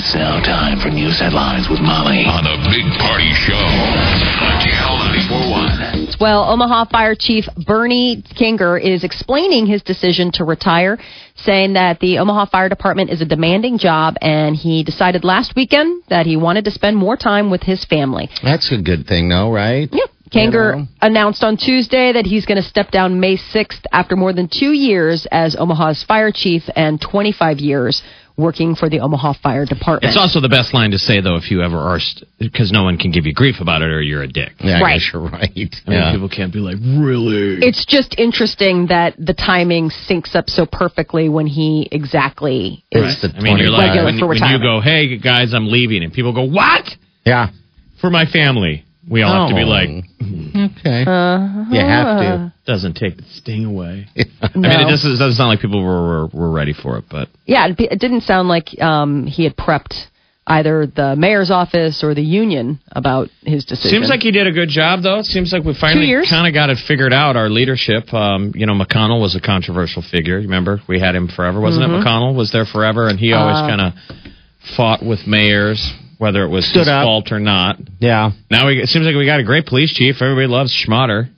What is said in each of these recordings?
It's now time for news headlines with Molly on the Big Party Show on Channel 941. Well, Omaha Fire Chief Bernie Kanger is explaining his decision to retire, saying that the Omaha Fire Department is a demanding job, and he decided last weekend that he wanted to spend more time with his family. That's a good thing, though, right? Yeah. Kanger You know? announced on Tuesday that he's going to step down May 6th after more than two years as Omaha's fire chief and 25 years working for the Omaha Fire Department. It's also the best line to say, though, if you ever are, because no one can give you grief about it or you're a dick. Yeah, I Right. guess you're right. I mean, yeah. people can't be like, really? it's just interesting that the timing syncs up so perfectly when he exactly is. It's the I mean, you're like, Regular when, for when you go, hey, guys, I'm leaving, and people go, what? yeah. For my family. We all have to be Oh. like, Okay. you have to. doesn't take the sting away. No. I mean, it just it doesn't sound like people were, were, were ready for it, but Yeah, it, it didn't sound like um, he had prepped either the mayor's office or the union about his decision. Seems like he did a good job, though. It seems like we finally years. kind of got it figured out. Our leadership, um, you know, McDonnell was a controversial figure. You Remember, we had him forever, wasn't Mm-hmm. it? McDonnell was there forever, and he Uh, always kind of fought with mayors, whether it was Stood his up. fault or not. Yeah. Now we, it seems like we got a great police chief. Everybody loves Schmaderer.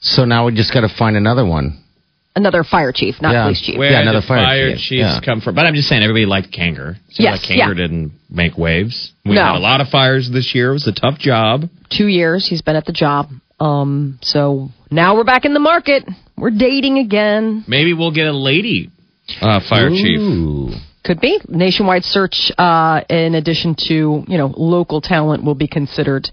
So now we just got to find another one. another fire chief, not Yeah. police chief. Where Yeah, another did fire fire chief. chiefs Yeah. come from? But I'm just saying, everybody liked Kanger. Seems Yes, like Kanger yeah. didn't make waves. We No. had a lot of fires this year. It was a tough job. Two years he's been at the job. Um, so now we're back in the market. We're dating again. Maybe we'll get a lady uh, fire chief. Ooh. Could be nationwide search. Uh, in addition to you know local talent, will be considered.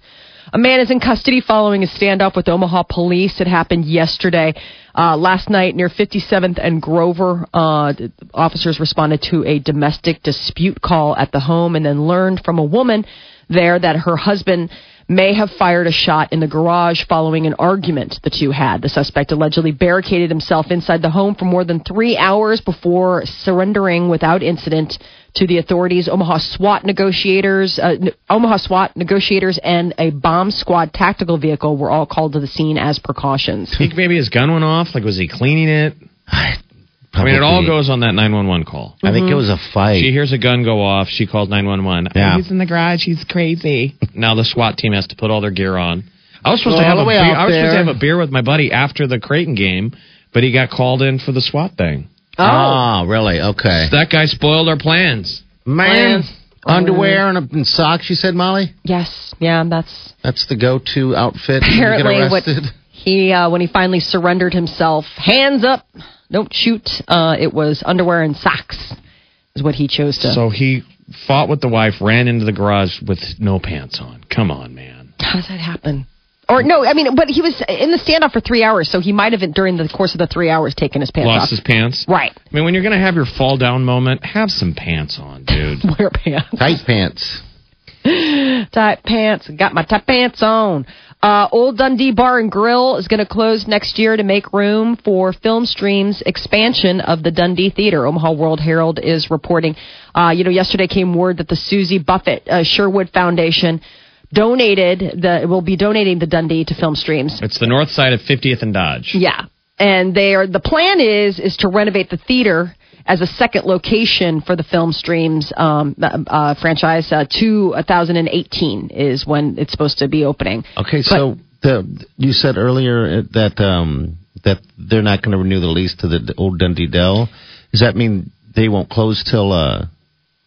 A man is in custody following a standoff with Omaha police. It happened yesterday. Uh, last night near 57th and Grover, uh, officers responded to a domestic dispute call at the home and then learned from a woman there that her husband may have fired a shot in the garage following an argument the two had. The suspect allegedly barricaded himself inside the home for more than three hours before surrendering without incident to the authorities. Omaha SWAT negotiators, uh, n- Omaha SWAT negotiators, and a bomb squad tactical vehicle were all called to the scene as precautions. Think maybe his gun went off. Like, was he cleaning it? I mean, it all goes on that 911 call. I think it was a fight. She hears a gun go off. She calls 911. Yeah. Oh, he's in the garage. He's crazy. now the SWAT team has to put all their gear on. I was supposed Go to have all a way beer. I was supposed to have a beer with my buddy after the Creighton game, but he got called in for the SWAT thing. Ah, really? Okay. That guy spoiled our plans. Man, Plans. underwear and, a, and socks. You said, Molly. Yes, yeah, that's That's the go-to outfit. when you get apparently what arrested. he uh, when he finally surrendered himself. Hands up, don't shoot. Uh, it was underwear and socks, is what he chose to. So he fought with the wife, ran into the garage with no pants on. Come on, man. How does that happen? Or no, I mean, but he was in the standoff for three hours, so he might have during the course of the three hours taken his pants Lost off. his pants. Right, I mean, when you're gonna have your fall down moment, have some pants on, dude. wear pants, Tight pants. tight pants. Got my tight pants on. Uh, Old Dundee Bar and Grill is going to close next year to make room for Film Stream's expansion of the Dundee Theater. Omaha World Herald is reporting. Uh, you know, yesterday came word that the Susie Buffett uh, Sherwood Foundation donated the will be donating the Dundee to Film Streams. It's the north side of 50th and Dodge. Yeah, and they are the plan is is to renovate the theater as a second location for the film streams um, uh, franchise. Uh, 2018 is when it's supposed to be opening. Okay, so the you said earlier that um, that they're not going to renew the lease to the old Dundee Dell. Does that mean they won't close till uh,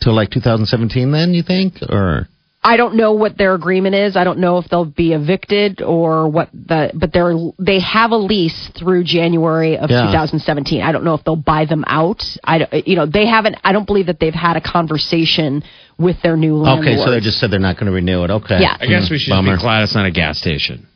till like 2017? Then you think, or I don't know what their agreement is. I don't know if they'll be evicted or what the but they're they have a lease through January of Yeah. 2017. I don't know if they'll buy them out. I don't- you know they haven't. I don't believe that they've had a conversation with their new landlord. okay, so they just said they're not going to renew it. Okay, Yeah. I guess we mm-hmm. should Bummer. be glad it's not a gas station.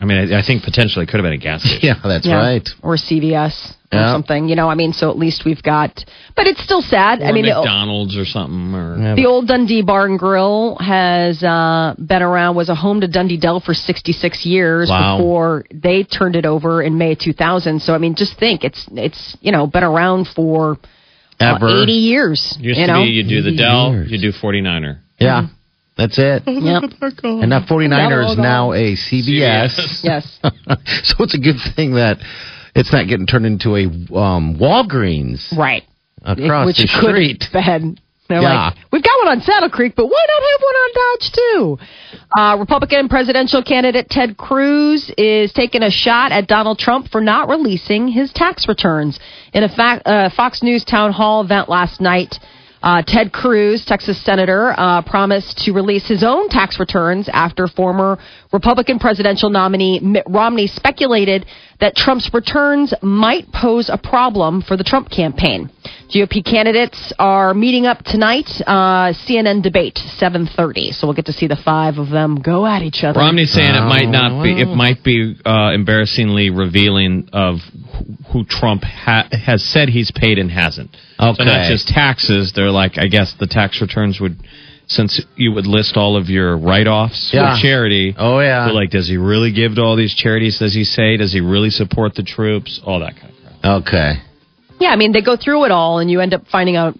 I mean, I, I think potentially it could have been a gas station. Yeah, that's Yeah. right. Or CVS or Yeah. something. You know, I mean, so at least we've got. But it's still sad. Or I mean, the- McDonald's or something. Or Yeah, The old Dundee Bar and Grill has uh, been around, was a home to Dundee Dell for 66 years Wow. before they turned it over in May of 2000. So, I mean, just think it's, it's you know, been around for uh, Ever. 80 years. used you to know? be you do the Dell, years. you do 49er. Yeah, that's it. Yep. And that 49er is now a CBS. CVS. Yes. so it's a good thing that it's not getting turned into a um, Walgreens Right. across Which the could street. have been. They're Yeah. like, we've got one on Saddle Creek, but why not have one on Dodge too? Uh, Republican presidential candidate Ted Cruz is taking a shot at Donald Trump for not releasing his tax returns. In a fa- uh, Fox News town hall event last night, uh, Ted Cruz, Texas senator, uh, promised to release his own tax returns after former Republican presidential nominee Mitt Romney speculated that Trump's returns might pose a problem for the Trump campaign. GOP candidates are meeting up tonight. Uh, CNN debate 7:30, so we'll get to see the five of them go at each other. Romney's saying it might Oh, not be. It might be uh, embarrassingly revealing of who Trump ha- has said he's paid and hasn't. So Okay. not just taxes. They're like, I guess the tax returns would, since you would list all of your write-offs Yeah. for charity. Oh, yeah. So like, does he really give to all these charities? Does he say? Does he really support the troops? All that kind of crap. Okay. Yeah, I mean they go through it all, and you end up finding out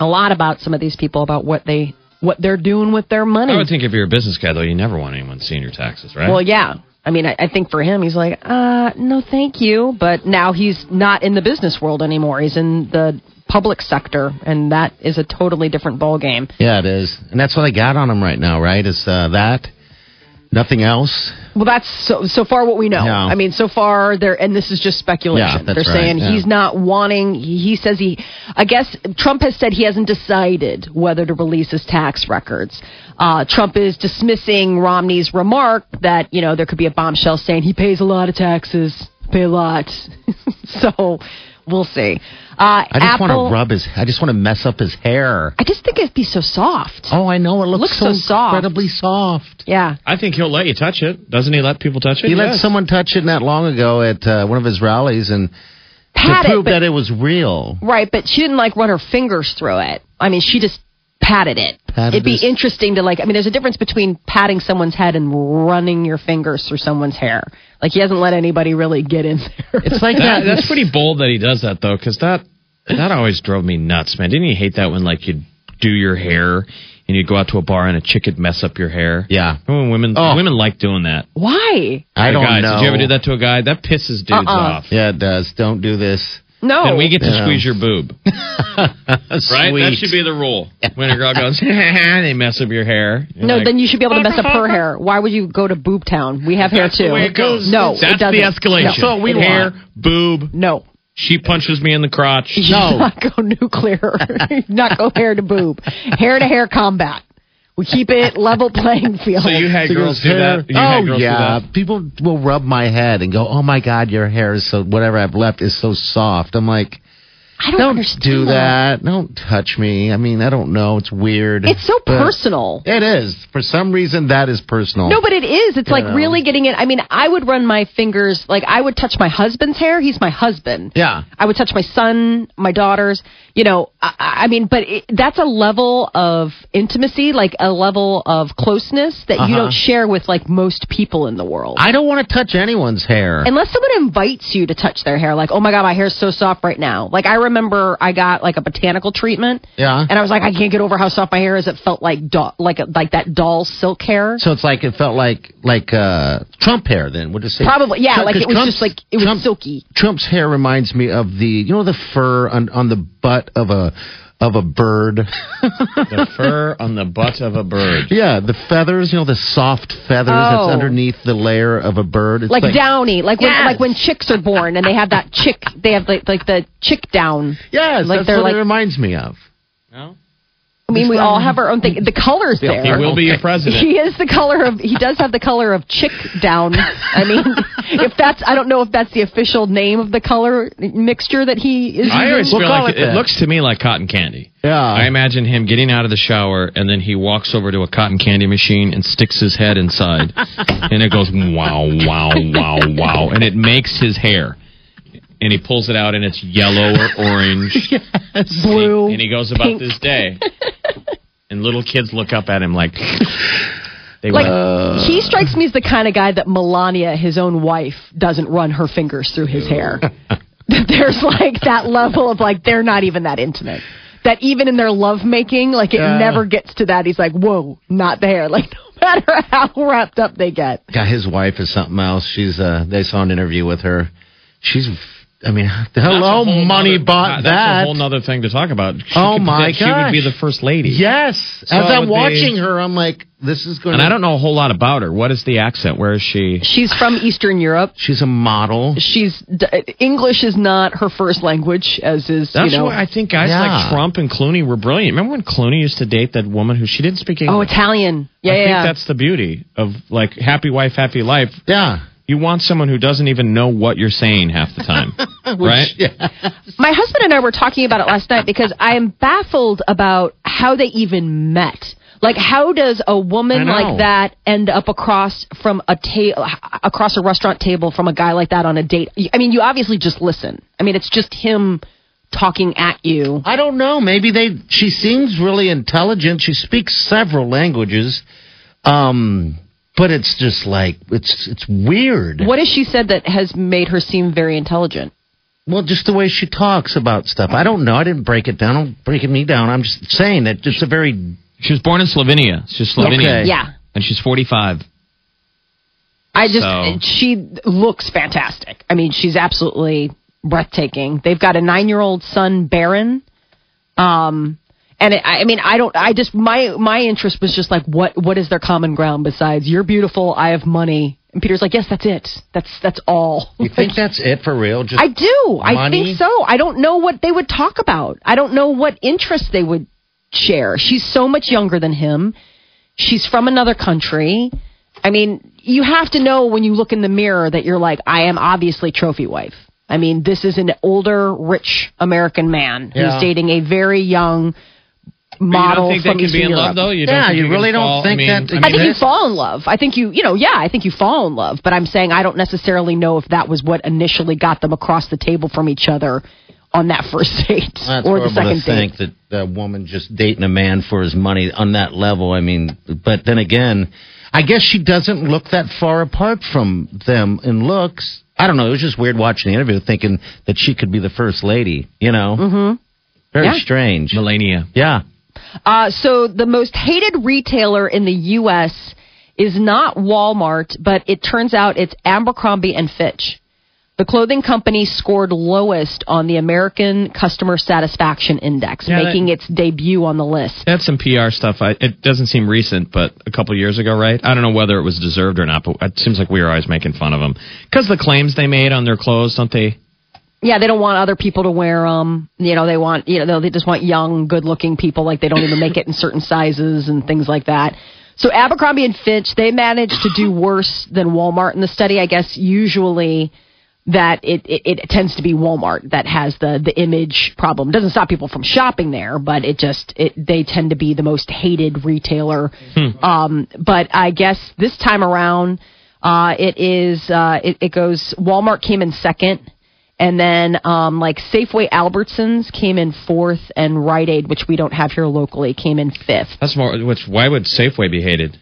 a lot about some of these people about what they what they're doing with their money. I would think if you're a business guy, though, you never want anyone seeing your taxes, right? Well, yeah. I mean, I, I think for him, he's like, uh, no, thank you. But now he's not in the business world anymore. He's in the public sector, and that is a totally different ballgame. Yeah, it is, and that's what I got on him right now. Right? Is uh, that nothing else? Well, that's so so far what we know. Yeah. I mean, so far there, and this is just speculation. Yeah, They're right, saying yeah. he's not wanting. He, he says he. I guess Trump has said he hasn't decided whether to release his tax records. Uh, Trump is dismissing Romney's remark that you know there could be a bombshell saying he pays a lot of taxes, pay a lot. so we'll see. Uh, I just want to rub his. I just want to mess up his hair. I just think it'd be so soft. Oh, I know it looks, Looks so soft. incredibly soft. Yeah. I think he'll let you touch it. Doesn't he let people touch it? He let someone touch it not long ago at uh, one of his rallies, and Pat to it, prove but- that it was real. Right, but she didn't like run her fingers through it. I mean, she just patted it. Patted It'd be his- interesting to like. I mean, there's a difference between patting someone's head and running your fingers through someone's hair. Like he hasn't let anybody really get in there. It's like That, that. that's pretty bold that he does that though, because that that always drove me nuts, man. Didn't you hate that when like you'd do your hair and you'd go out to a bar and a chick would mess up your hair? Yeah. Remember when women Oh. women like doing that. Why? I don't guys, know. Did you ever do that to a guy? That pisses dudes Uh-uh. off. Yeah, it does. Don't do this. No. Then we get to Yeah. squeeze your boob, right? That should be the rule. When a girl goes, they mess up your hair. You're no, like, then you should be able to mess up her hair. Why would you go to Boob Town? We have hair too. the it goes. No, that's it doesn't. the escalation. No. That's what we hair, boob. No. She punches me in the crotch. You should not go nuclear. not go hair to boob. Hair to hair combat. We keep it level playing field. So you had So girls do hair- that. You had oh girls do yeah, that? people will rub my head and go, "Oh my God, your hair is so whatever I've left is so soft." I'm like, I don't, "Don't understand do that. Don't touch me." I mean, I don't know. It's weird. It's so personal. It is. For some reason, that is personal. No, but it is. It's like know. really getting it. I mean, I would run my fingers, like, I would touch my husband's hair. He's my husband. Yeah. I would touch my son, my daughters. You know, I, I mean, but it, that's a level of intimacy, like a level of closeness that you Uh-huh. don't share with, like, most people in the world. I don't want to touch anyone's hair. Unless someone invites you to touch their hair, like, oh my God, my hair's so soft right now. Like, I remember I got like a botanical treatment. Yeah. And I was like, I can't get over how soft my hair is. It felt like, doll, like, like that doll silk hair. so it's like it felt like like uh, Trump hair. Then would you say Probably, yeah, Trump- like it was Trump's- just like, it was Trump- silky. Trump's hair reminds me of the you know the fur on on the butt of a of a bird. The fur on the butt of a bird. yeah, the feathers. You know the soft feathers Oh. that's underneath the layer of a bird. It's like, downy, like when like when chicks are born and they have that chick, they have like like the chick down. Yes, like that's what like- it reminds me of. No? I mean, mean, we all have our own thing. The color's there. He will be your president. He is the color of. He does have the color of chick down. I mean, if that's, I don't know if that's the official name of the color mixture that he is. I always using. feel call like it it, looks to me like cotton candy. Yeah. I imagine him getting out of the shower and then he walks over to a cotton candy machine and sticks his head inside, and it goes wow, wow, wow, wow, and it makes his hair. And he pulls it out and it's yellow or orange. blue, And he goes about pink. this day. And little kids look up at him like they Like went, he strikes me as the kind of guy that Melania, his own wife, doesn't run her fingers through his hair. there's like that level of like they're not even that intimate. That even in their love making, like it Yeah. never gets to that. He's like, whoa, not there. Like no matter how wrapped up they get. God, his wife is something else. She's uh they saw an interview with her. She's I mean, That's a hello, whole money nother- bought That's a whole nother thing to talk about. She Oh, could- my She would be the first lady. yes. So As it I'm would be- watching her, I'm like, this is going And to I don't know a whole lot about her. What is the accent? Where is she? She's from Eastern Europe. She's a model. She's English is not her first language, as is That's you know. why I think guys Yeah. like Trump and Clooney were brilliant. Remember when Clooney used to date that woman who she didn't speak oh, English? oh, Italian. Yeah, I yeah. think yeah. that's the beauty of like happy wife, happy life. Yeah. You want someone who doesn't even know what you're saying half the time, right? Yeah. My husband and I were talking about it last night because I am baffled about how they even met. Like, how does a woman like that end up across from a ta- across a restaurant table from a guy like that on a date? I mean, you obviously just listen. I mean, it's just him talking at you. I don't know. Maybe they. She seems really intelligent. She speaks several languages. Um, but it's just like it's it's weird. What has she said that has made her seem very intelligent? Well, just the way she talks about stuff. I don't know. I didn't break it down. Don't break it me down. I'm just saying that it's a very. She was born in Slovenia. She's Slovenian. Okay. Yeah. And she's 45. I just So- she looks fantastic. I mean, she's absolutely breathtaking. They've got a nine-year-old son, Barron. Um, and it, I I mean, I don't. I just my my interest was just like, what what is their common ground besides you're beautiful, I have money, and Peter's like, yes, that's it. That's that's all. You think that's it for real? Just I do. I think so. I don't know what they would talk about. I don't know what interests they would share. She's so much younger than him. She's from another country. I mean, you have to know when you look in the mirror that you're like, I am obviously trophy wife. I mean, this is an older, rich American man Yeah. who's dating a very young But you model don't think from they can Eastern be in Europe. love though? You Yeah, don't think you can really don't fall- think I mean, that- I I think you fall in love. I think you, you know, yeah, I think you fall in love. But I'm saying I don't necessarily know if that was what initially got them across the table from each other on that first date That's or the horrible second to think date. that a woman just dating a man for his money on that level. I mean, but then again, I guess she doesn't look that far apart from them in looks. I don't know. It was just weird watching the interview, thinking that she could be the first lady. You know, mm-hmm. very Yeah. strange. Melania. Yeah, Uh, so the most hated retailer in the U.S. is not Walmart, but it turns out it's Abercrombie and Fitch. The clothing company scored lowest on the American Customer Satisfaction Index, Yeah, that- making its debut on the list. That's some PR stuff. I, it doesn't seem recent, but a couple years ago, right? I don't know whether it was deserved or not, but it seems like we were always making fun of them because the claims they made on their clothes, don't they? Yeah, they don't want other people to wear them. You know, they want you know they just want young, good-looking people. Like they don't even make it in certain sizes and things like that. So Abercrombie and Fitch they managed to do worse than Walmart in the study. I guess usually that it, it, it tends to be Walmart that has the the image problem. It doesn't stop people from shopping there, but it just it they tend to be the most hated retailer. Um, but I guess this time around, uh, it is uh, it, it goes. Walmart came in second. And then, um, like Safeway Albertsons came in fourth, and Rite Aid, which we don't have here locally, came in fifth. That's more. Which why would Safeway be hated?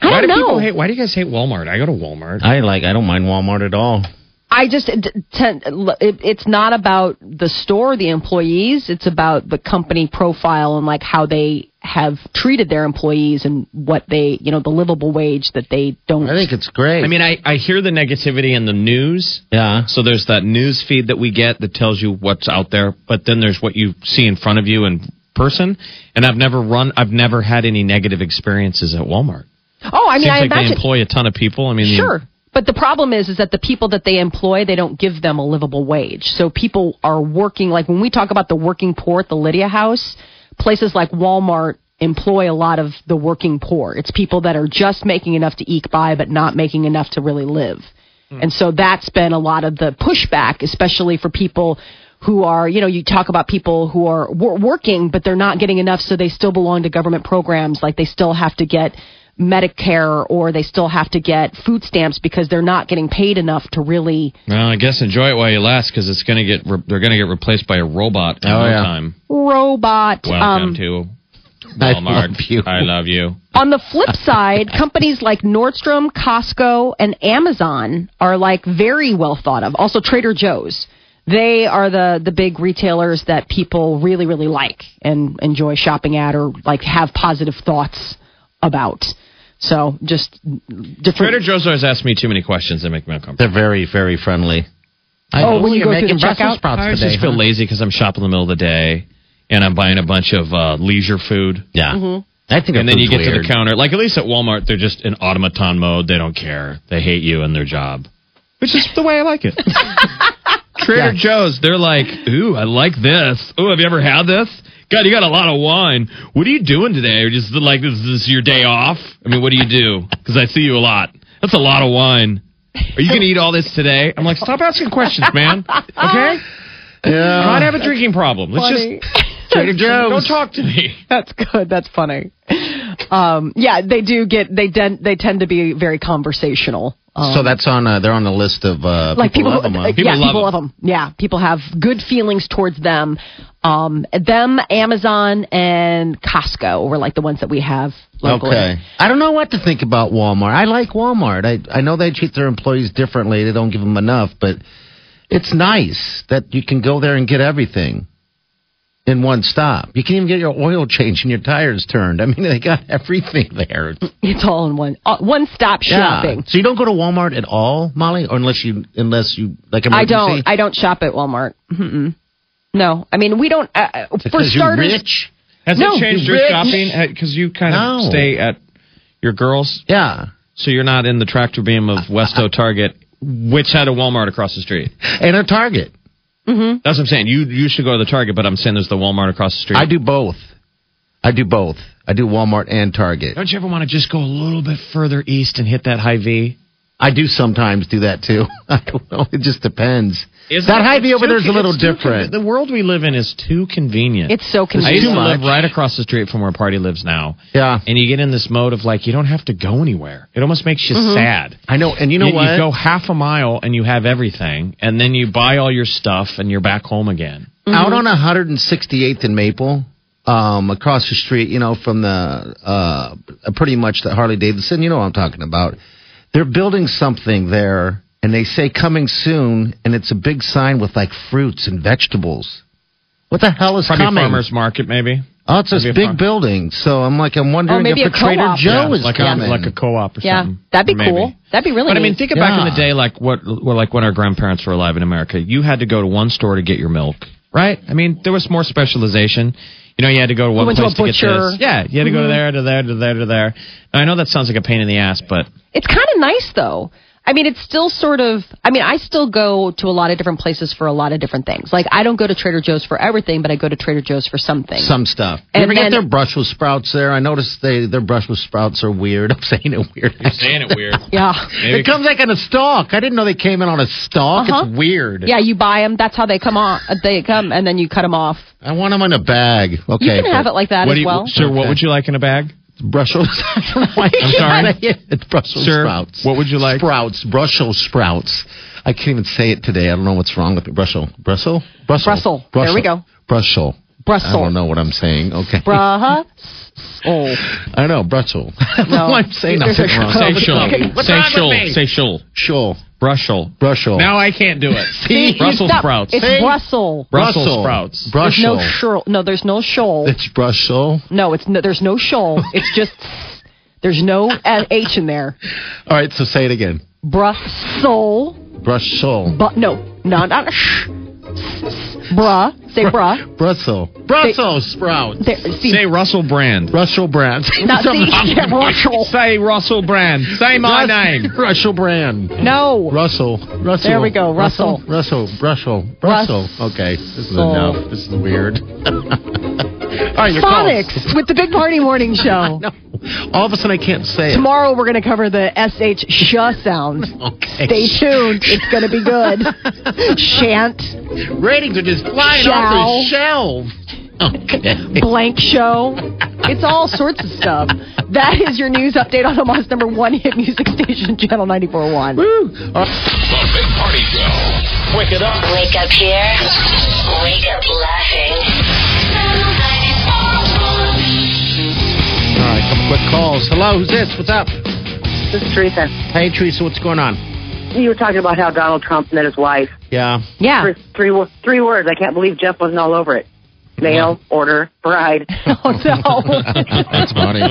I why don't do know. people hate? Why do you guys hate Walmart? I go to Walmart. I like. I don't mind Walmart at all. I just tend, it's not about the store, the employees. It's about the company profile and like how they have treated their employees and what they, you know, the livable wage that they don't. I think it's great. I mean, I, I hear the negativity in the news. yeah. So there's that news feed that we get that tells you what's out there, but then there's what you see in front of you in person. And I've never run, I've never had any negative experiences at Walmart. oh, I mean, Seems I like they employ a ton of people. I mean, Sure. But the problem is, is that the people that they employ, they don't give them a livable wage. So people are working, like when we talk about the working poor at the Lydia House, places like Walmart employ a lot of the working poor. It's people that are just making enough to eke by, but not making enough to really live. Hmm. And so that's been a lot of the pushback, especially for people who are, you know, you talk about people who are wor- working, but they're not getting enough, so they still belong to government programs. Like they still have to get Medicare or they still have to get food stamps because they're not getting paid enough to really Well, I guess enjoy it while you last because it's gonna get re- they're gonna get replaced by a robot in Oh, no yeah. time. robot. Welcome um, to I Walmart. love you. I love you. On the flip side, companies like Nordstrom, Costco, and Amazon are like very well thought of. Also, Trader Joe's. They are the the big retailers that people really really like and enjoy shopping at or like have positive thoughts about. So just different. Trader Joe's always asks me too many questions that make me uncomfortable. They're very, very friendly. I Oh, know when you you're go making the Brussels checkout? sprouts I today, just feel lazy because I'm shopping in the middle of the day and I'm buying a bunch of uh, leisure food. Yeah. Mm-hmm. I think And then you get to the counter. Like at least at Walmart, they're just in automaton mode. They don't care. They hate you and their job, which is the way I like it. Trader Joe's, they're like, ooh, I like this. Ooh, have you ever had this? God, you got a lot of wine. What are you doing today? Or just like, this is your day off? I mean, what do you do? Because I see you a lot. That's a lot of wine. Are you going to eat all this today? I'm like, stop asking questions, man. Okay? Yeah. I have a drinking problem. Let's Funny. just Trader Joe's. don't talk to me. That's good. That's funny. Um, yeah, they do get they den- they tend to be very conversational. Um, So that's on. Uh, they're on the list of uh, like people, love them. huh? People yeah, love people them. love them. Yeah, people have good feelings towards them. Um, them, Amazon, and Costco were like the ones that we have locally. Okay. I don't know what to think about Walmart. I like Walmart. I I know they treat their employees differently. They don't give them enough, but it's nice that you can go there and get everything in one stop. You can even get your oil changed and your tires turned. I mean, they got everything there. It's all in one uh, one stop shopping. Yeah. So you don't go to Walmart at all, Molly, or unless you unless you like I don't. I don't shop at Walmart. Mm-mm. No, I mean we don't. Uh, uh, for because you're starters, rich. Has No, it changed you your rich. shopping? Because you kind of No. stay at your girls, Yeah. so you're not in the tractor beam of Westo Target, which had a Walmart across the street. And a Target. Mm-hmm. That's what I'm saying. You you should go to the Target, but I'm saying there's the Walmart across the street. I do both. I do both. I do Walmart and Target. Don't you ever want to just go a little bit further east and hit that Hy-Vee? I do sometimes do that too. I don't know. It just depends. Isn't that it? Hy-Vee over too there is a little different. con- the world we live in is too convenient. it's so I convenient. used too to live right across the street from where Party lives now. Yeah. And you get in this mode of like, you don't have to go anywhere. It almost makes you Mm-hmm. sad. I know. And you know you, what? you go half a mile and you have everything, and then you buy all your stuff and you're back home again. Out on 168th and Maple, um, across the street, you know, from the uh, pretty much the Harley Davidson. You know what I'm talking about. They're building something there, and they say coming soon, and it's a big sign with like fruits and vegetables. What the hell is Probably coming? farmers market, maybe. Oh, it's Maybe a big farm- building. So I'm like, I'm wondering maybe if a a Trader co-op. Joe Yeah, is like coming. a like a co-op or Yeah, something. that'd be Maybe. cool. That'd be really. But I mean, neat. think back in the day, like what, well, like when our grandparents were alive in America, you had to go to one store to get your milk, right? I mean, there was more specialization. You know, you had to go to one went to place a to, get butcher. Mm-hmm. this. Yeah, you had to go to there, to there, to there, to there. Now, I know that sounds like a pain in the ass, but It's kind of nice though. I mean, it's still sort of. I mean, I still go to a lot of different places for a lot of different things. Like, I don't go to Trader Joe's for everything, but I go to Trader Joe's for something. Some stuff. You And ever get then- their Brussels sprouts there? I noticed they their Brussels sprouts are weird. I'm saying it weird. you're saying it weird. yeah. Maybe It comes like on a stalk. I didn't know they came in on a stalk. Uh-huh. It's weird. Yeah, you buy them. That's how they come on. uh, They come, and then you cut them off. I want them in a bag. Okay. You can have it like that What as you, well. sir? What would you like in a bag? Brussels. I don't know why I I'm can't sorry? it. It's Brussels Sir, sprouts. what would you like? Sprouts. Brussels sprouts. I can't even say it today. I don't know what's wrong with me. Brussels. Brussels. Brussels. Brussels. There we go. Brussels. Brussels. I don't know what I'm saying. Okay. Bruh. Oh. I know. Brussels. No. I'm saying There's nothing wrong. Say but- shul. Say shul. Say shul. Shul. Brussels. Brussels. Now I can't do it. See, Brussels stop. sprouts. It's See? Brussels. Brussels Brussels. sprouts. There's Brussels. no shoal. No, there's no shoal. It's Brussels. No, it's no, there's no shoal. It's just there's no H in there. All right. So say it again. Brussels. Brussels. But no, no, not a sh. Bruh. Say bruh. Brussels. Brussels sprouts. There, see, Say Russell Brand. Russell Brand. not see, yeah, Russell. Say Russell Brand. Say my name. Russell Brand. No. Russell. Russell. There we go, Russell. Russell. Russell. Russell. Okay. This is Russell. enough. This is weird. All All right, your calls. Phonics with the Big Party Morning Show. No. All of a sudden, I can't say it. Tomorrow we're going to cover the sh sh sound. Okay. Stay tuned. It's going to be good. Shan't, Ratings are just flying off the shelves. Okay. blank show. It's all sorts of stuff. That is your news update on Omaha's number one hit music station, Channel 94.1. The Big Party Show. Wake it up. Wake up here. Wake up laughing. Quick calls. Hello, who's this? What's up? This is Teresa. Hey, Teresa, what's going on? You were talking about how Donald Trump met his wife. Yeah. Yeah. Three, three, three words. I can't believe Jeff wasn't all over it. Mail, order, bride. Oh, no. That's funny.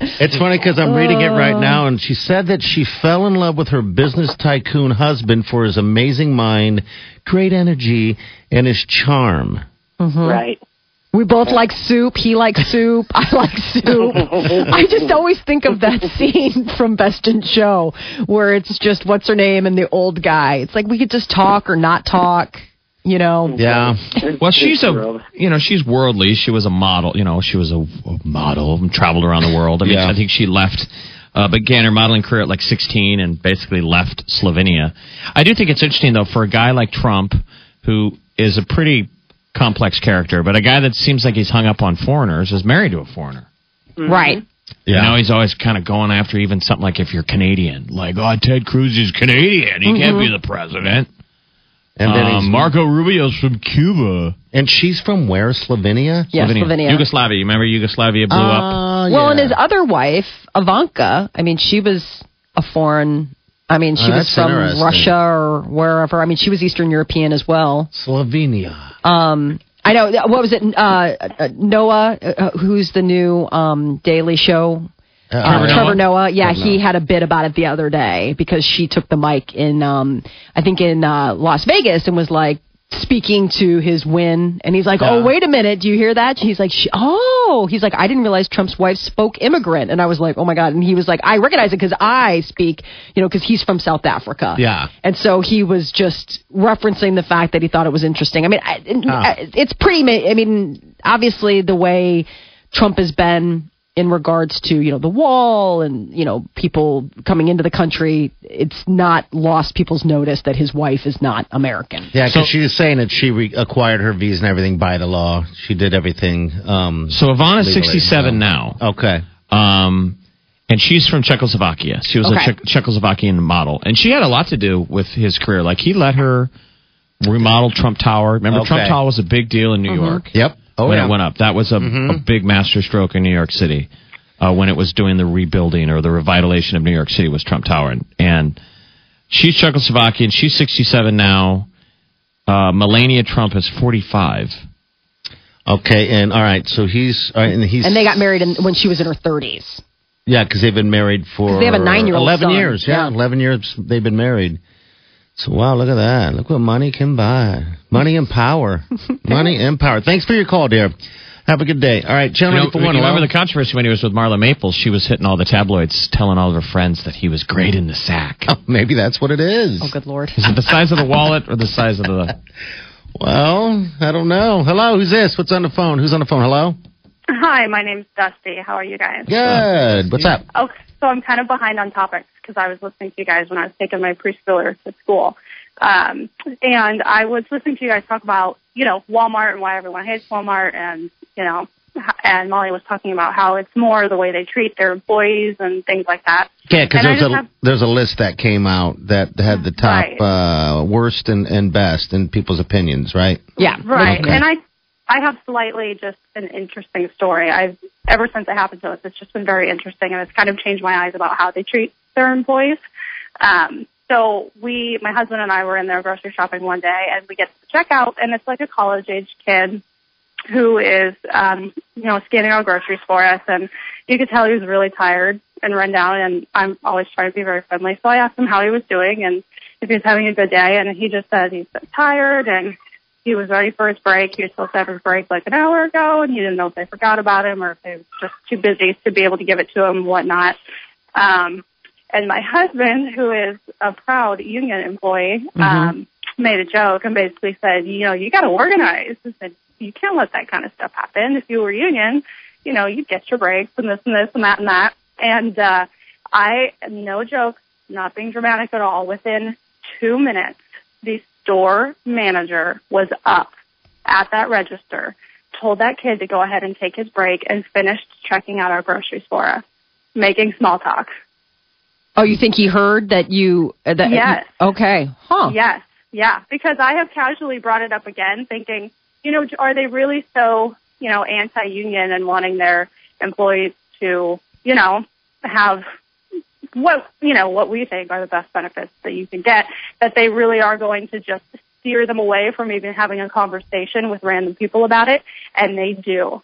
It's funny because I'm reading it right uh. now, and she said that she fell in love with her business tycoon husband for his amazing mind, great energy, and his charm. Mm-hmm. Right. We both like soup. He likes soup. I like soup. I just always think of that scene from Best in Show where it's just what's her name and the old guy. It's like we could just talk or not talk, you know. Yeah. Well, she's a, you know, she's worldly. She was a model, you know, she was a, a model and traveled around the world. I mean, Yeah. I think she left, uh, began her modeling career at like 16 and basically left Slovenia. I do think it's interesting, though, for a guy like Trump, who is a pretty complex character, but a guy that seems like he's hung up on foreigners is married to a foreigner. Right. You know, he's always kind of going after even something like if you're Canadian, like, oh, Ted Cruz is Canadian. He can't be the president. And then Um, he's, Marco Rubio's from Cuba. and she's from where? Slovenia? Yeah, Slovenia. Yugoslavia. You remember Yugoslavia blew up? Uh, Well, and his other wife, Ivanka, I mean, she was a foreign. I mean, she Oh, was from. Russia or wherever. I mean, she was Eastern European as well. Slovenia. Um, I know. What was it? Uh, uh, Noah, uh, who's the new um, Daily Show Uh, Uh, Trevor Trevor Noah? Noah. Yeah, he had a bit about it the other day because she took the mic in, um, I think in uh, Las Vegas and was like speaking to his win. And he's like, oh, Yeah. "Oh, wait a minute, do you hear that?" He's like, "Oh," he's like, "I didn't realize Trump's wife spoke immigrant." And I was like, "Oh my god!" And he was like, "I recognize it because I speak, you know, because he's from South Africa." Yeah. And so he was just referencing the fact that he thought it was interesting. I mean, I, it's pretty. I mean, obviously the way Trump has been in regards to you know the wall and you know people coming into the country, it's not lost people's notice that his wife is not American. Yeah, because So- she was saying that she re- acquired her visa and everything by the law. She did everything. Um, So Ivana's legally, 67 so- now. Okay. Um, and she's from Czechoslovakia. She was Okay. a Czech Czechoslovakian model. And she had a lot to do with his career. Like, he let her remodel Trump Tower. Remember, Okay. Trump Tower was a big deal in New York. Yep. Oh, when yeah. it went up. That was a, a big masterstroke in New York City uh, when it was doing the rebuilding or the revitalization of New York City was Trump Tower. And, and she's Czechoslovakian. She's 67 now. Uh, Melania Trump is 45. Okay, and all right, so he's all right, and he's And they got married in, when she was in her 30s. Yeah, because they've been married for they have a nine-year-old eleven son. years. Yeah, Yeah. eleven years they've been married. So wow, look at that! Look what money can buy. Money and power. money and power. Thanks for your call, dear. Have a good day. All right, You, know, gentlemen, for you one. remember the controversy when he was with Marla Maples? She was hitting all the tabloids, telling all of her friends that he was great in the sack. Oh, maybe that's what it is. Oh, good lord. Is it the size of the wallet or the size of the? Well, I don't know. Hello, who's this? What's on the phone? Who's on the phone? Hello. Hi, my name's Dusty. How are you guys? Good. What's up? Oh, so I'm kind of behind on topics because I was listening to you guys when I was taking my preschooler to school. Um, and I was listening to you guys talk about, you know, Walmart and why everyone hates Walmart and, you know, and Molly was talking about how it's more the way they treat their employees and things like that. Yeah, because there's a have- there's a list that came out that had the top Right. uh, worst and, and best in people's opinions, right? Yeah. Right. Okay. And I I have slightly just an interesting story. I've ever since it happened to us, it's just been very interesting and it's kind of changed my eyes about how they treat their employees. Um so we my husband and I were in there grocery shopping one day and we get to the checkout and it's like a college age kid who is um you know scanning our groceries for us and you could tell he was really tired and run down and I'm always trying to be very friendly. So I asked him how he was doing and if he was having a good day and he just said he's tired and he was ready for his break. He was supposed to have his break like an hour ago, and he didn't know if they forgot about him or if they were just too busy to be able to give it to him and whatnot. Um, and my husband, who is a proud union employee, um, made a joke and basically said, you know, you got to organize. I said, you can't let that kind of stuff happen. If you were union, you know, you'd get your breaks and this and this and that and that. And uh, I, no joke, not being dramatic at all. Within two minutes, the store manager was up at that register, told that kid to go ahead and take his break, and finished checking out our groceries for us, making small talk. Oh, you think he heard that you? Uh, that, Yes. Okay. Huh. Yes, yeah, because I have casually brought it up again, thinking, you know, are they really so, you know, anti-union and wanting their employees to, you know, have what, you know, what we think are the best benefits that you can get, that they really are going to just steer them away from even having a conversation with random people about it, and they do.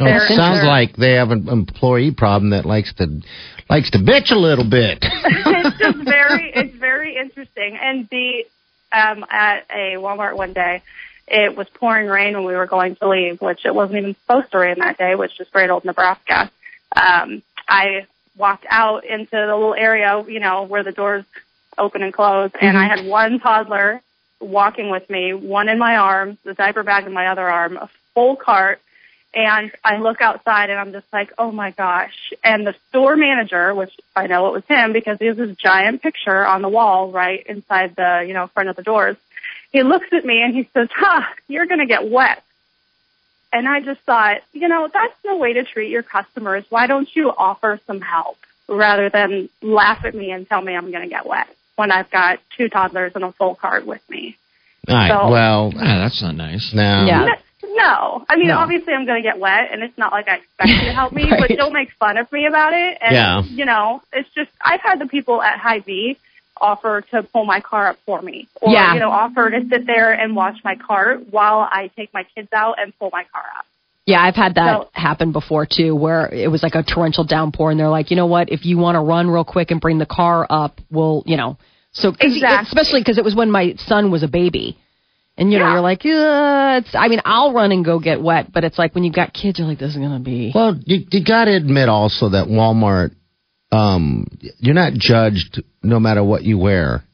Oh, it sounds like they have an employee problem that likes to likes to bitch a little bit. it's just very it's very interesting and the um at a walmart one day it was pouring rain when we were going to leave which it wasn't even supposed to rain that day which is great old nebraska um i walked out into the little area you know where the doors open and close and i had one toddler walking with me one in my arms the diaper bag in my other arm a full cart and I look outside and I'm just like, oh my gosh. And the store manager, which I know it was him because he has this giant picture on the wall right inside the, you know, front of the doors. He looks at me and he says, huh, you're going to get wet. And I just thought, you know, that's no way to treat your customers. Why don't you offer some help rather than laugh at me and tell me I'm going to get wet when I've got two toddlers and a full cart with me? All right. So- well, Ah, that's not nice. now Yeah. No, I mean No. obviously I'm going to get wet, and it's not like I expect you to help me, Right. but don't make fun of me about it. And Yeah. you know, it's just I've had the people at Hy-Vee offer to pull my car up for me, or Yeah. you know, offer to sit there and watch my cart while I take my kids out and pull my car up. Yeah, I've had that So- happen before too, where it was like a torrential downpour, and they're like, you know what? If you want to run real quick and bring the car up, we'll, you know, so 'cause Exactly. especially because it was when my son was a baby, and you know, Yeah. you're like, uh, it's. I mean, I'll run and go get wet, but it's like when you've got kids, you're like, this is gonna be. Well, you, you got to admit also that Walmart, um, you're not judged no matter what you wear.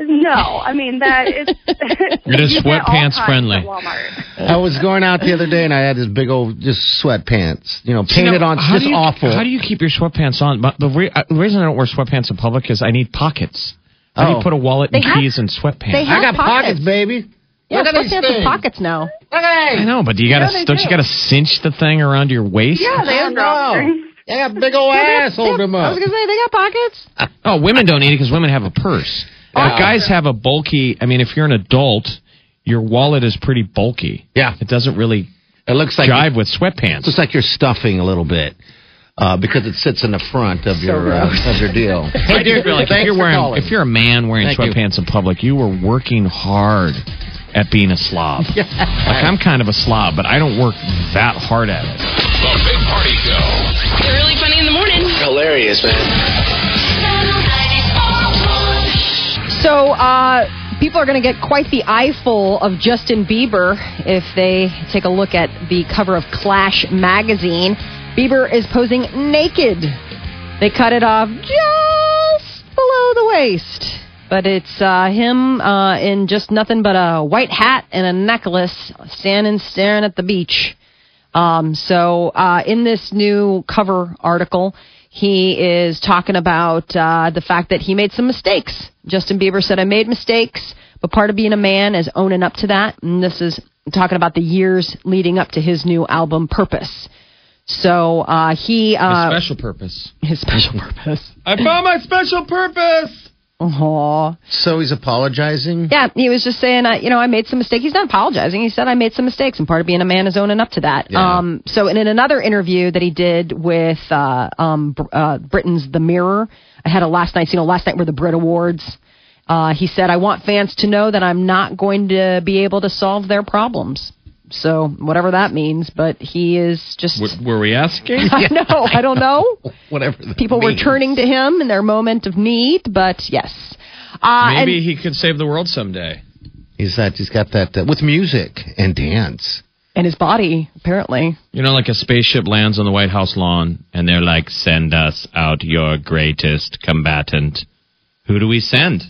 No, I mean that is. You're just you sweatpants friendly. Walmart. I was going out the other day and I had this big old just sweatpants, you know, You painted know, on, how just do you, awful. How do you keep your sweatpants on? But the, re- uh, the reason I don't wear sweatpants in public is I need pockets. How do Oh. you put a wallet and They have- keys in sweatpants? they have I got pockets, pockets. baby. yeah, Look at these sweatpants with things. pockets now. Look at I know, but do you gotta Yeah, don't do. you gotta cinch the thing around your waist? Yeah, they I have know. drawstrings. They got big old ass hold them up. I was gonna say they got pockets. Oh, women don't need it because women have a purse. Yeah. But guys have a bulky. I mean, if you're an adult, your wallet is pretty bulky. Yeah. It doesn't really It looks like jive with sweatpants. looks like you're stuffing a little bit. Uh, because it sits in the front of your uh, of your deal. I do feel like if you're for wearing, calling. if you're a man wearing Thank you. sweatpants in public, you were working hard at being a slob. Like I'm kind of a slob, but I don't work that hard at it. The Big Party Show. You're really funny in the morning. Hilarious, man. So, uh, people are going to get quite the eyeful of Justin Bieber if they take a look at the cover of Clash magazine. Bieber is posing naked. They cut it off just below the waist. But it's uh, him uh, in just nothing but a white hat and a necklace, standing staring at the beach. Um, so uh, in this new cover article, he is talking about uh, the fact that he made some mistakes. Justin Bieber said, "I made mistakes, but part of being a man is owning up to that." And this is talking about the years leading up to his new album, Purpose. So uh, he uh, His special purpose. his special purpose. I found my special purpose. Aww. So he's apologizing. Yeah, he was just saying, uh, you know, I made some mistakes. He's not apologizing. He said, I made some mistakes, and part of being a man is owning up to that. Yeah. Um, so, in, in another interview that he did with uh, um, uh, Britain's The Mirror, I had a last night's, you know, last night were the Brit Awards. Uh, he said, I want fans to know that I'm not going to be able to solve their problems. So, whatever that means, but he is just. W- were we asking? I know. I don't know. Whatever. that People were turning to him in their moment of need, but yes. Uh, and- Maybe he could save the world someday. He's that. He's got that uh, with music and dance. and his body, apparently. You know, like a spaceship lands on the White House lawn, and they're like, "Send us out your greatest combatant." Who do we send?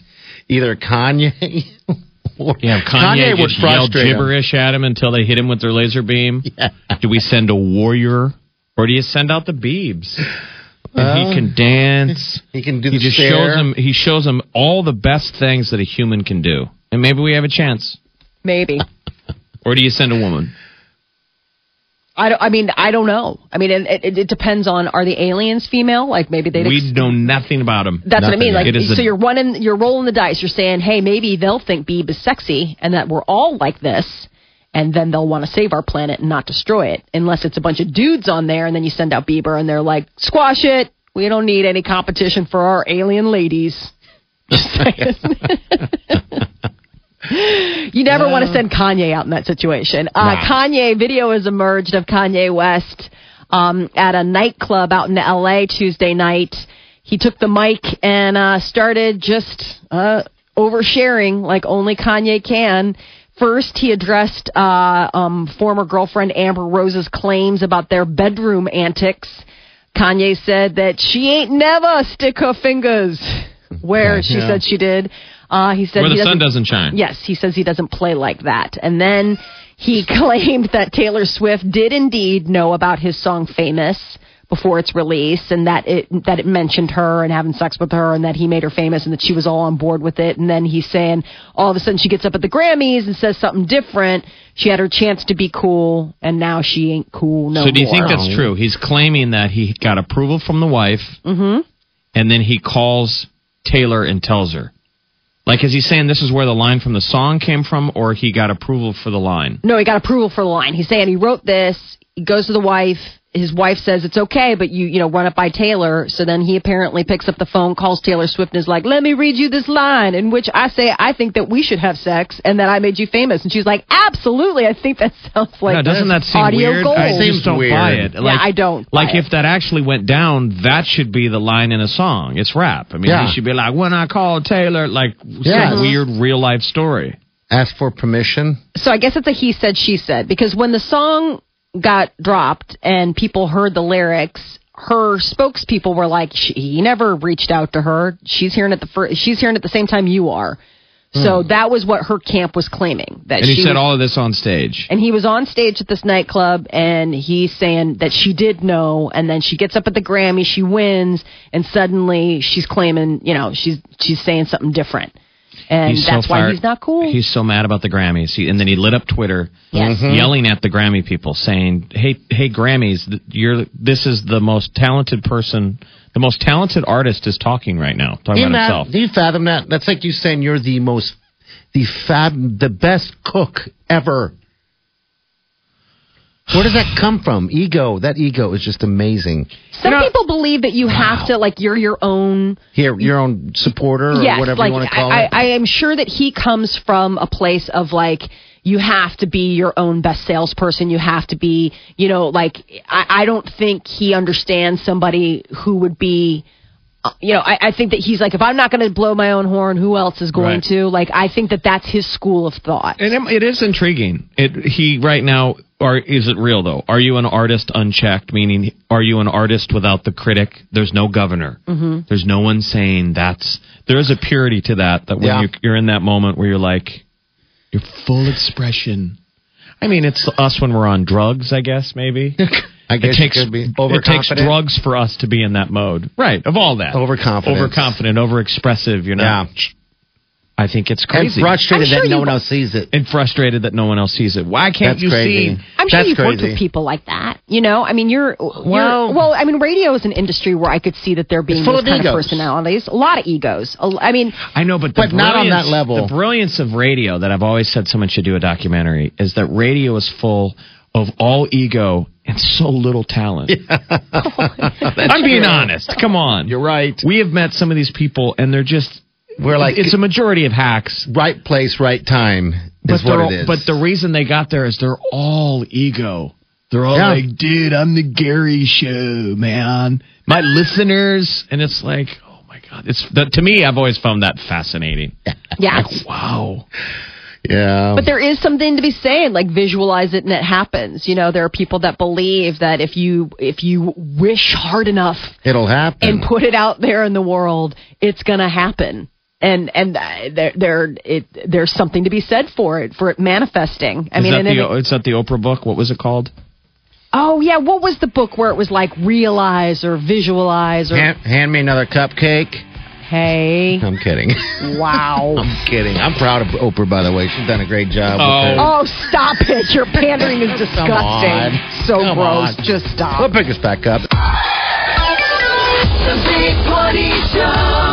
Either Kanye Yeah, Kanye, Kanye would yell frustrate him. gibberish at him until they hit him with their laser beam. Do we send a warrior or do you send out the Beebs? And he can uh, dance. He can do He the just stare. shows him. He shows him all the best things that a human can do, and maybe we have a chance. Maybe. Or do you send a woman? I, don't, I mean, I don't know. I mean, it, it, it depends on are the aliens female? Like maybe they. We know nothing about them. That's what I mean. Like, It is so a- you're running, you're rolling the dice. You're saying, hey, maybe they'll think Beeb is sexy, and that we're all like this, and then they'll want to save our planet and not destroy it, unless it's a bunch of dudes on there, and then you send out Bieber, and they're like, squash it. We don't need any competition for our alien ladies. Just saying. You never want to send Kanye out in that situation. Uh, Kanye video has emerged of Kanye West um, at a nightclub out in L.A. Tuesday night. He took the mic and uh, started just uh, oversharing like only Kanye can. First, he addressed uh, um, former girlfriend Amber Rose's claims about their bedroom antics. Kanye said that she ain't never stick her fingers where she Yeah. said she did. Uh, he said Where he the sun doesn't- doesn't shine. Yes, he says he doesn't play like that. And then he claimed that Taylor Swift did indeed know about his song Famous before its release and that it that it mentioned her and having sex with her and that he made her famous and that she was all on board with it and then he's saying all of a sudden she gets up at the Grammys and says something different. She had her chance to be cool and now she ain't cool no more. so do you think that's true? He's claiming that he got approval from the wife, Mhm. and then he calls Taylor and tells her. Like, is he saying this is where the line from the song came from, or he got approval for the line? No, he got approval for the line. He's saying he wrote this. He goes to the wife. His wife says it's okay, but you you know run it by Taylor. So then he apparently picks up the phone, calls Taylor Swift, and is like, "Let me read you this line," in which I say I think that we should have sex and that I made you famous. And she's like, "Absolutely, I think that sounds like no, doesn't that seem audio weird? gold." I just don't buy it. yeah, Like, I don't. Like buy if that actually went down, that should be the line in a song. It's rap. I mean, Yeah. he should be like, "When I called Taylor," like Yes. some weird real life story. Ask for permission. so I guess it's a he said she said because when the song got dropped and people heard the lyrics, her spokespeople were like, she, "He never reached out to her. She's hearing it the fir- she's hearing at the same time you are." So hmm. that was what her camp was claiming that And he she said was- all of this on stage. and he was on stage at this nightclub and he's saying that she did know and then she gets up at the Grammy, she wins, and suddenly she's claiming, you know, she's she's saying something different. And he's that's so why he's not cool. He's so mad about the Grammys. He, and then he lit up Twitter, Yes. Mm-hmm. yelling at the Grammy people, saying, "Hey, hey, Grammys, you're this is the most talented person, the most talented artist is talking right now, talking you, about ma- himself." do you fathom that? That's like you saying you're the most, the fab, the best cook ever. Where does that come from? Ego. That ego is just amazing. Some people believe that you have to like you're your own Here, your own supporter or yes, whatever like you want to call I, it. I, I am sure that he comes from a place of like you have to be your own best salesperson. You have to be, you know, like I, I don't think he understands somebody who would be. uh, You know, I, I think that he's like, if I'm not going to blow my own horn, who else is going Right. to? Like, I think that that's his school of thought. And it- it is intriguing. It he right now, or is it real though? Are you an artist unchecked? Meaning, are you an artist without the critic? There's no governor. Mhm. There's no one saying that's. There is a purity to that. That when Yeah. you, you're in that moment where you're like, your full expression. I mean, it's us when we're on drugs. I guess maybe. I guess it takes you could be it takes drugs for us to be in that mode, right? Of all that, Overconfidence. overconfident, overexpressive. You're not. I think it's and crazy. frustrated I'm sure that no you- one else sees it. and frustrated that no one else sees it. Why can't That's you crazy. see? I'm sure That's you've worked crazy. with people like that. You know, I mean, you're well. Well- well, I mean, radio is an industry where I could see that there being It's full those of kind of personalities. A lot of egos. A- I mean, I know, but the But not on that level. The brilliance of radio that I've always said someone should do a documentary is that radio is full of all ego and so little talent. I'm being honest. Come on, You're right. We have met some of these people, and they're just. We're like it's a majority of hacks. right place, right time But is what they're all- is. but the reason they got there is they're all ego. They're all Yeah. like, dude, I'm the Gary show, man. My listeners, and it's like, oh my god, it's that to me. I've always found that fascinating. yeah. Like, wow. yeah. But there is something to be saying, like visualize it and it happens. You know, there are people that believe that if you if you wish hard enough It'll happen. and put it out there in the world, it's gonna happen. And and uh, there there it there's something to be said for it for it manifesting. I is mean, that and the, it- it's that the Oprah book? What was it called? oh yeah, what was the book where it was like realize or visualize or Hand, hand me another cupcake. hey, I'm kidding. wow. I'm kidding. I'm proud of Oprah, by the way. She's done a great job. Oh. With. Oh, stop it! Your pandering is Come disgusting. on. So Come gross. on. Just stop. We'll pick us back up. The Big Party Show.